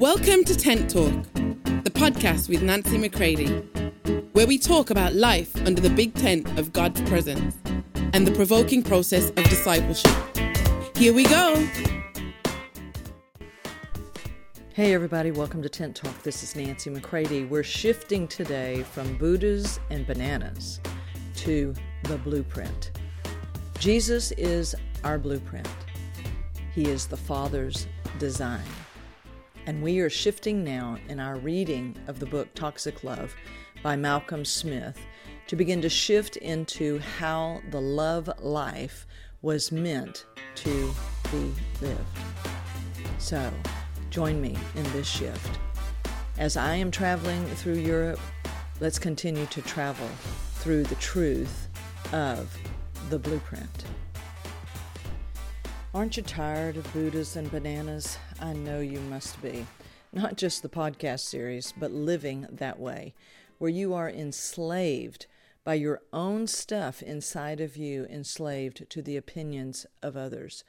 Welcome to Tent Talk, the podcast with Nancy McCready, where we talk about life under the big tent of God's presence and the provoking process of discipleship. Here we go. Hey, everybody, welcome to Tent Talk. This is Nancy McCready. We're shifting today from Buddhas and bananas to the blueprint. Jesus is our blueprint, He is the Father's design. And we are shifting now in our reading of the book Toxic Love by Malcolm Smith to begin to shift into how the love life was meant to be lived. So, join me in this shift. As I am traveling through Europe, let's continue to travel through the truth of the blueprint. Aren't you tired of Buddhas and bananas? I know you must be. Not just the podcast series, but living that way, where you are enslaved by your own stuff inside of you, enslaved to the opinions of others,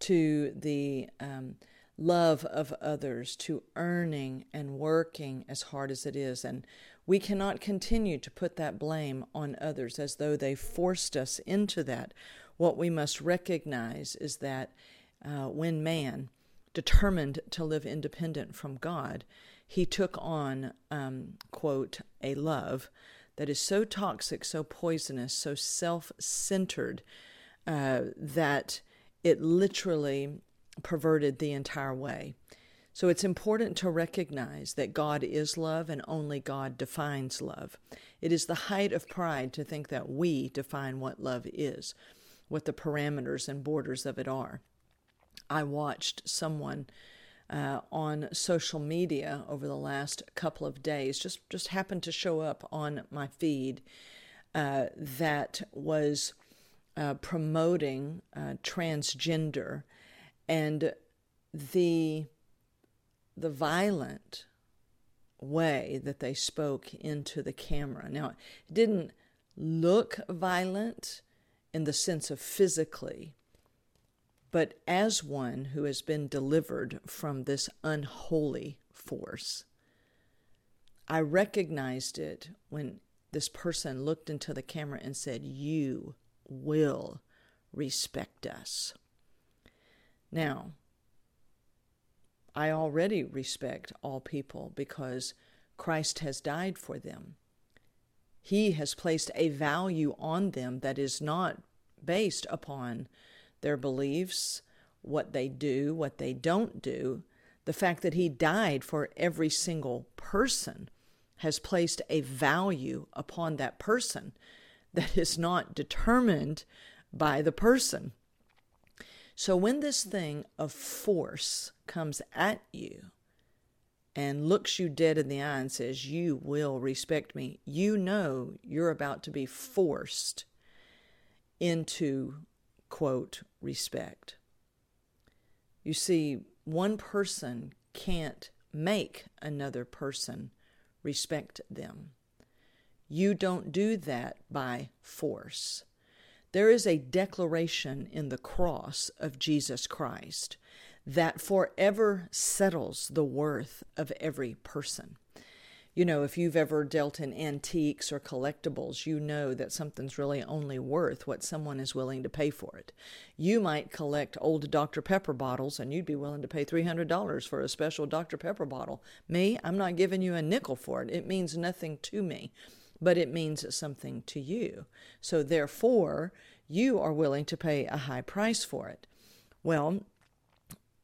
to the um, love of others, to earning and working as hard as it is. And we cannot continue to put that blame on others as though they forced us into that what we must recognize is that uh, when man determined to live independent from God, he took on, um, quote, a love that is so toxic, so poisonous, so self centered uh, that it literally perverted the entire way. So it's important to recognize that God is love and only God defines love. It is the height of pride to think that we define what love is what the parameters and borders of it are. I watched someone uh, on social media over the last couple of days, just, just happened to show up on my feed, uh, that was uh, promoting uh, transgender and the the violent way that they spoke into the camera. Now, it didn't look violent in the sense of physically, but as one who has been delivered from this unholy force. I recognized it when this person looked into the camera and said, You will respect us. Now, I already respect all people because Christ has died for them. He has placed a value on them that is not based upon their beliefs, what they do, what they don't do. The fact that He died for every single person has placed a value upon that person that is not determined by the person. So when this thing of force comes at you, and looks you dead in the eye and says, You will respect me, you know you're about to be forced into, quote, respect. You see, one person can't make another person respect them. You don't do that by force. There is a declaration in the cross of Jesus Christ that forever settles the worth of every person. You know, if you've ever dealt in antiques or collectibles, you know that something's really only worth what someone is willing to pay for it. You might collect old Dr. Pepper bottles and you'd be willing to pay $300 for a special Dr. Pepper bottle. Me, I'm not giving you a nickel for it. It means nothing to me, but it means something to you. So therefore, you are willing to pay a high price for it. Well,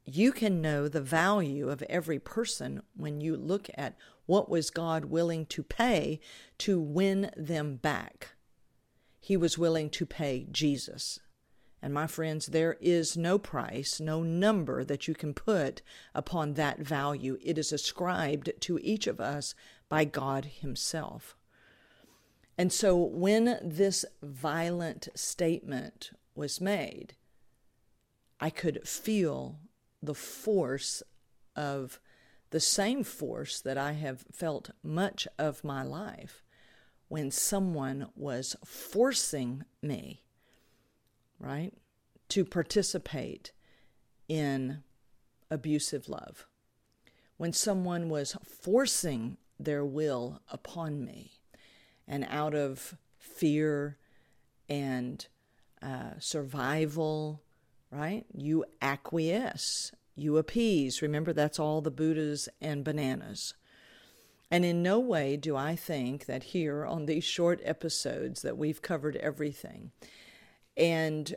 you can know the value of every person when you look at what was God willing to pay to win them back. He was willing to pay Jesus. And my friends, there is no price, no number that you can put upon that value. It is ascribed to each of us by God Himself. And so when this violent statement was made, I could feel the force of the same force that I have felt much of my life when someone was forcing me, right, to participate in abusive love. when someone was forcing their will upon me, and out of fear and uh, survival, right? You acquiesce, you appease. Remember, that's all the Buddhas and bananas. And in no way do I think that here on these short episodes that we've covered everything. And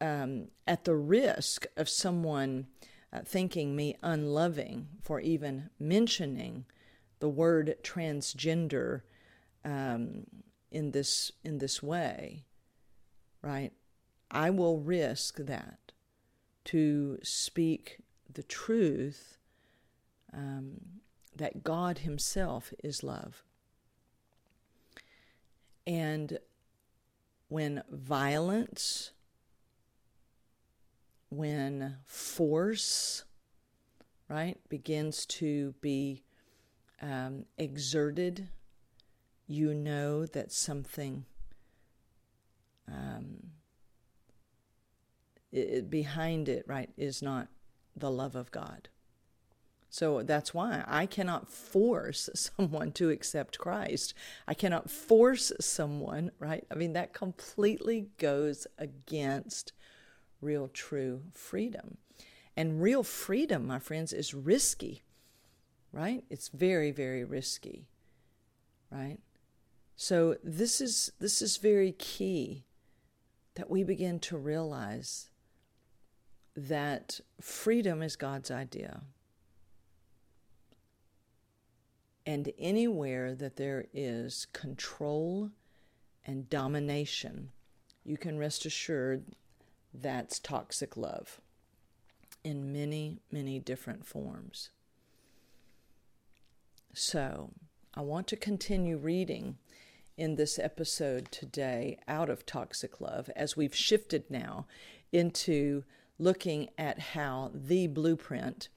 um, at the risk of someone uh, thinking me unloving for even mentioning the word transgender um, in this in this way, right? I will risk that to speak the truth um, that God Himself is love. And when violence, when force, right, begins to be um, exerted, you know that something um, it, behind it, right, is not the love of God. So that's why I cannot force someone to accept Christ. I cannot force someone, right? I mean, that completely goes against real, true freedom. And real freedom, my friends, is risky, right? It's very, very risky, right? So this is this is very key that we begin to realize that freedom is God's idea. And anywhere that there is control and domination, you can rest assured that's toxic love in many, many different forms. So, I want to continue reading in this episode today out of toxic love as we've shifted now into looking at how the blueprint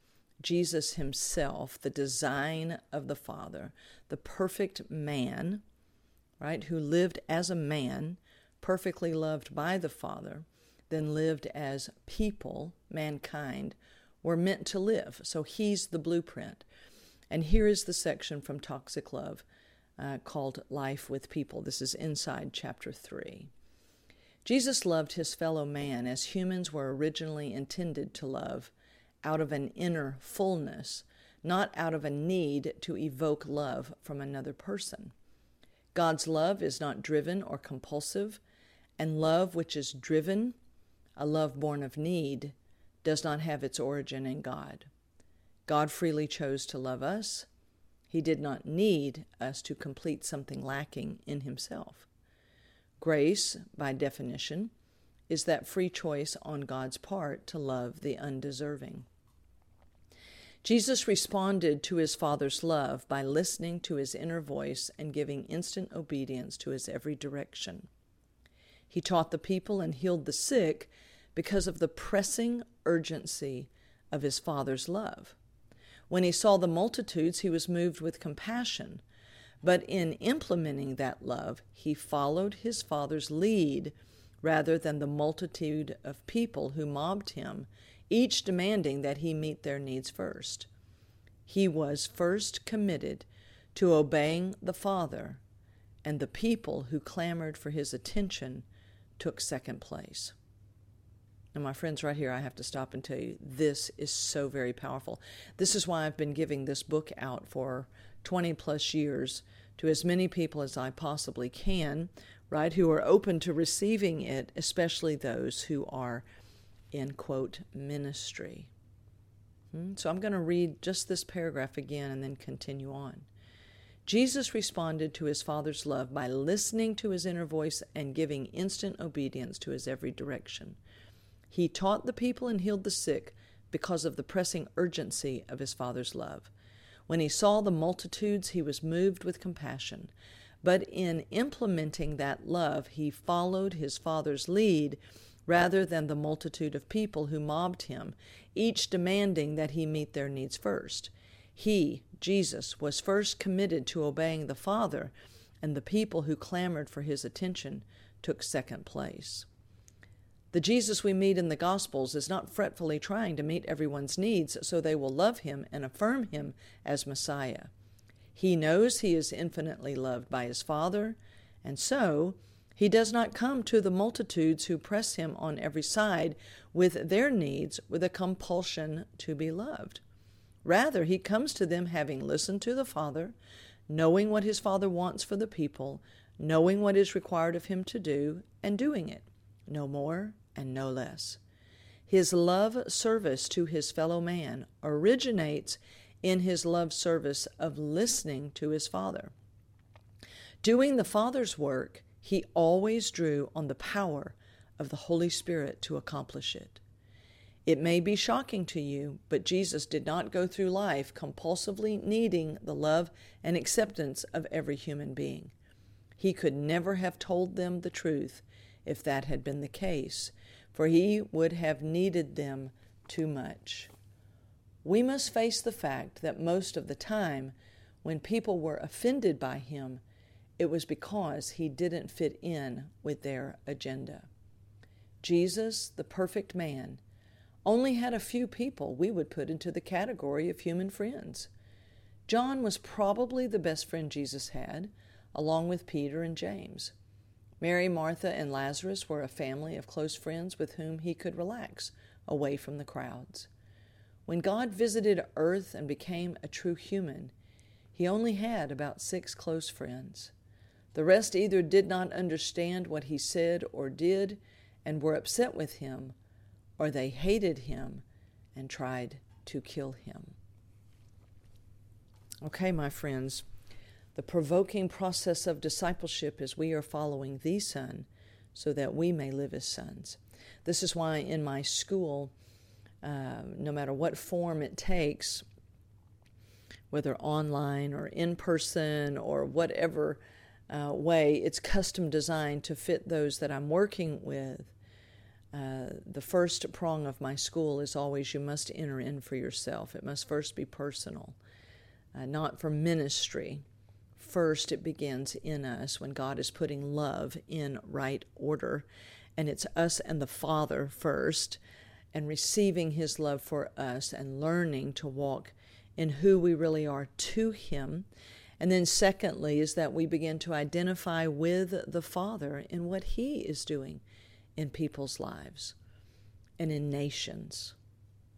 Jesus himself, the design of the Father, the perfect man, right, who lived as a man, perfectly loved by the Father, then lived as people, mankind, were meant to live. So he's the blueprint. And here is the section from Toxic Love uh, called Life with People. This is inside chapter 3. Jesus loved his fellow man as humans were originally intended to love out of an inner fullness, not out of a need to evoke love from another person. God's love is not driven or compulsive, and love which is driven, a love born of need, does not have its origin in God. God freely chose to love us. He did not need us to complete something lacking in Himself. Grace, by definition, is that free choice on God's part to love the undeserving. Jesus responded to his Father's love by listening to his inner voice and giving instant obedience to his every direction. He taught the people and healed the sick because of the pressing urgency of his Father's love. When he saw the multitudes, he was moved with compassion. But in implementing that love, he followed his Father's lead rather than the multitude of people who mobbed him, each demanding that he meet their needs first. He was first committed to obeying the Father, and the people who clamored for his attention took second place. And my friends, right here, I have to stop and tell you this is so very powerful. This is why I've been giving this book out for 20 plus years to as many people as I possibly can right, who are open to receiving it, especially those who are in quote ministry. Hmm? So I'm going to read just this paragraph again and then continue on. Jesus responded to his Father's love by listening to his inner voice and giving instant obedience to his every direction. He taught the people and healed the sick because of the pressing urgency of his Father's love. When he saw the multitudes, he was moved with compassion but in implementing that love, he followed his father's lead rather than the multitude of people who mobbed him, each demanding that he meet their needs first. He, Jesus, was first committed to obeying the Father, and the people who clamored for his attention took second place. The Jesus we meet in the Gospels is not fretfully trying to meet everyone's needs so they will love him and affirm him as Messiah. He knows he is infinitely loved by his Father, and so he does not come to the multitudes who press him on every side with their needs with a compulsion to be loved. Rather, he comes to them having listened to the Father, knowing what his Father wants for the people, knowing what is required of him to do, and doing it, no more and no less. His love service to his fellow man originates in his love service of listening to his Father. Doing the Father's work, he always drew on the power of the Holy Spirit to accomplish it. It may be shocking to you, but Jesus did not go through life compulsively needing the love and acceptance of every human being. He could never have told them the truth if that had been the case, for he would have needed them too much. We must face the fact that most of the time, when people were offended by him, it was because he didn't fit in with their agenda. Jesus, the perfect man, only had a few people we would put into the category of human friends. John was probably the best friend Jesus had, along with Peter and James. Mary, Martha, and Lazarus were a family of close friends with whom he could relax away from the crowds. When God visited earth and became a true human, he only had about six close friends. The rest either did not understand what he said or did and were upset with him, or they hated him and tried to kill him. Okay, my friends, the provoking process of discipleship is we are following the Son so that we may live as sons. This is why in my school, uh, no matter what form it takes, whether online or in person or whatever uh, way, it's custom designed to fit those that I'm working with. Uh, the first prong of my school is always you must enter in for yourself. It must first be personal, uh, not for ministry. First, it begins in us when God is putting love in right order. And it's us and the Father first and receiving His love for us and learning to walk in who we really are to Him. And then, secondly, is that we begin to identify with the Father in what He is doing in people's lives and in nations.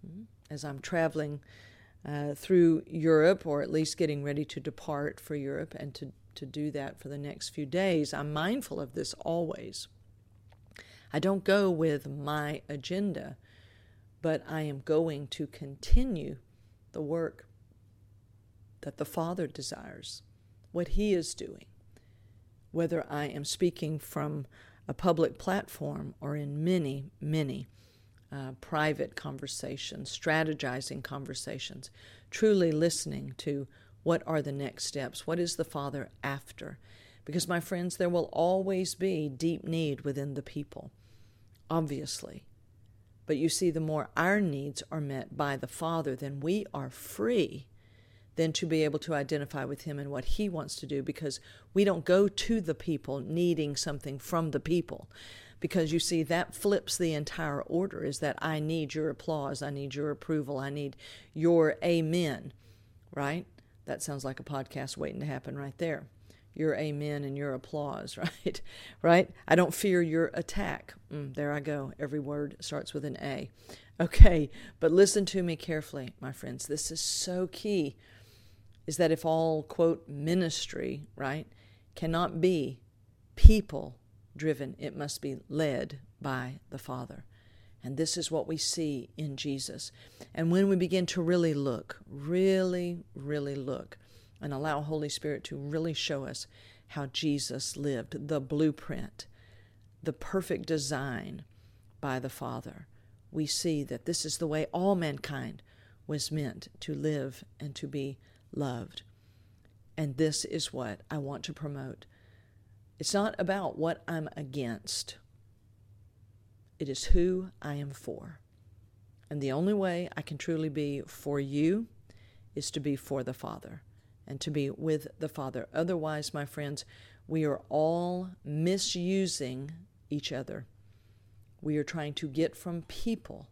Hmm? As I'm traveling uh, through Europe, or at least getting ready to depart for Europe and to, to do that for the next few days, I'm mindful of this always. I don't go with my agenda but I am going to continue the work that the Father desires, what He is doing, whether I am speaking from a public platform or in many, many uh, private conversations, strategizing conversations, truly listening to what are the next steps, what is the Father after. Because, my friends, there will always be deep need within the people, obviously. But you see, the more our needs are met by the Father, then we are free then to be able to identify with Him and what He wants to do because we don't go to the people needing something from the people. Because you see, that flips the entire order is that I need your applause, I need your approval, I need your amen, right? That sounds like a podcast waiting to happen right there your amen and your applause, right? right? I don't fear your attack. Mm, there I go. Every word starts with an A. Okay, but listen to me carefully, my friends. This is so key is that if all, quote, ministry, right, cannot be people driven, it must be led by the Father. And this is what we see in Jesus. And when we begin to really look, really, really look, and allow Holy Spirit to really show us how Jesus lived, the blueprint, the perfect design by the Father. We see that this is the way all mankind was meant to live and to be loved. And this is what I want to promote. It's not about what I'm against, it is who I am for. And the only way I can truly be for you is to be for the Father and to be with the Father. Otherwise, my friends, we are all misusing each other. we are trying to get from people,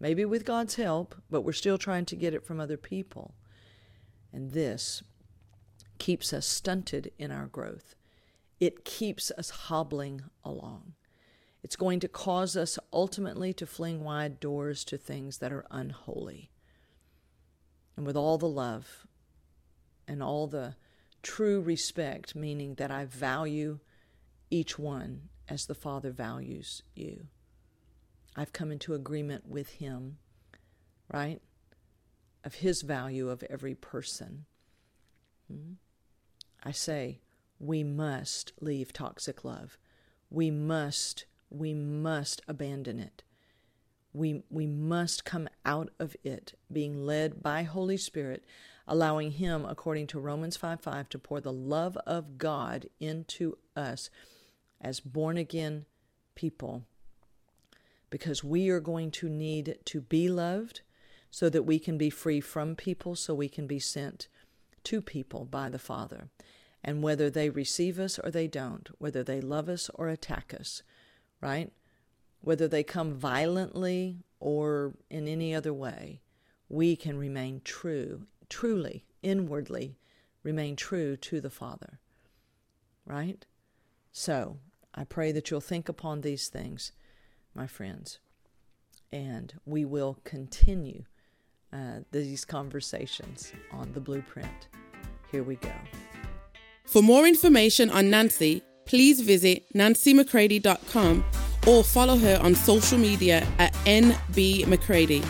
maybe with God's help, but we're still trying to get it from other people. And this keeps us stunted in our growth. It keeps us hobbling along. It's going to cause us ultimately to fling wide doors to things that are unholy. And with all the love and all the true respect, meaning that I value each one as the Father values you. I've come into agreement with Him, right? Of His value of every person. Hmm? I say, we must leave toxic love. We must, we must abandon it. We, we must come out of it, being led by Holy Spirit, allowing Him, according to Romans 5 5, to pour the love of God into us as born again people. Because we are going to need to be loved so that we can be free from people, so we can be sent to people by the Father. And whether they receive us or they don't, whether they love us or attack us, right? Whether they come violently or in any other way, we can remain true, truly, inwardly, remain true to the Father, right? So, I pray that you'll think upon these things, my friends, and we will continue uh, these conversations on the blueprint. Here we go. For more information on Nancy, please visit nancymccready.com or follow her on social media at NB McCready.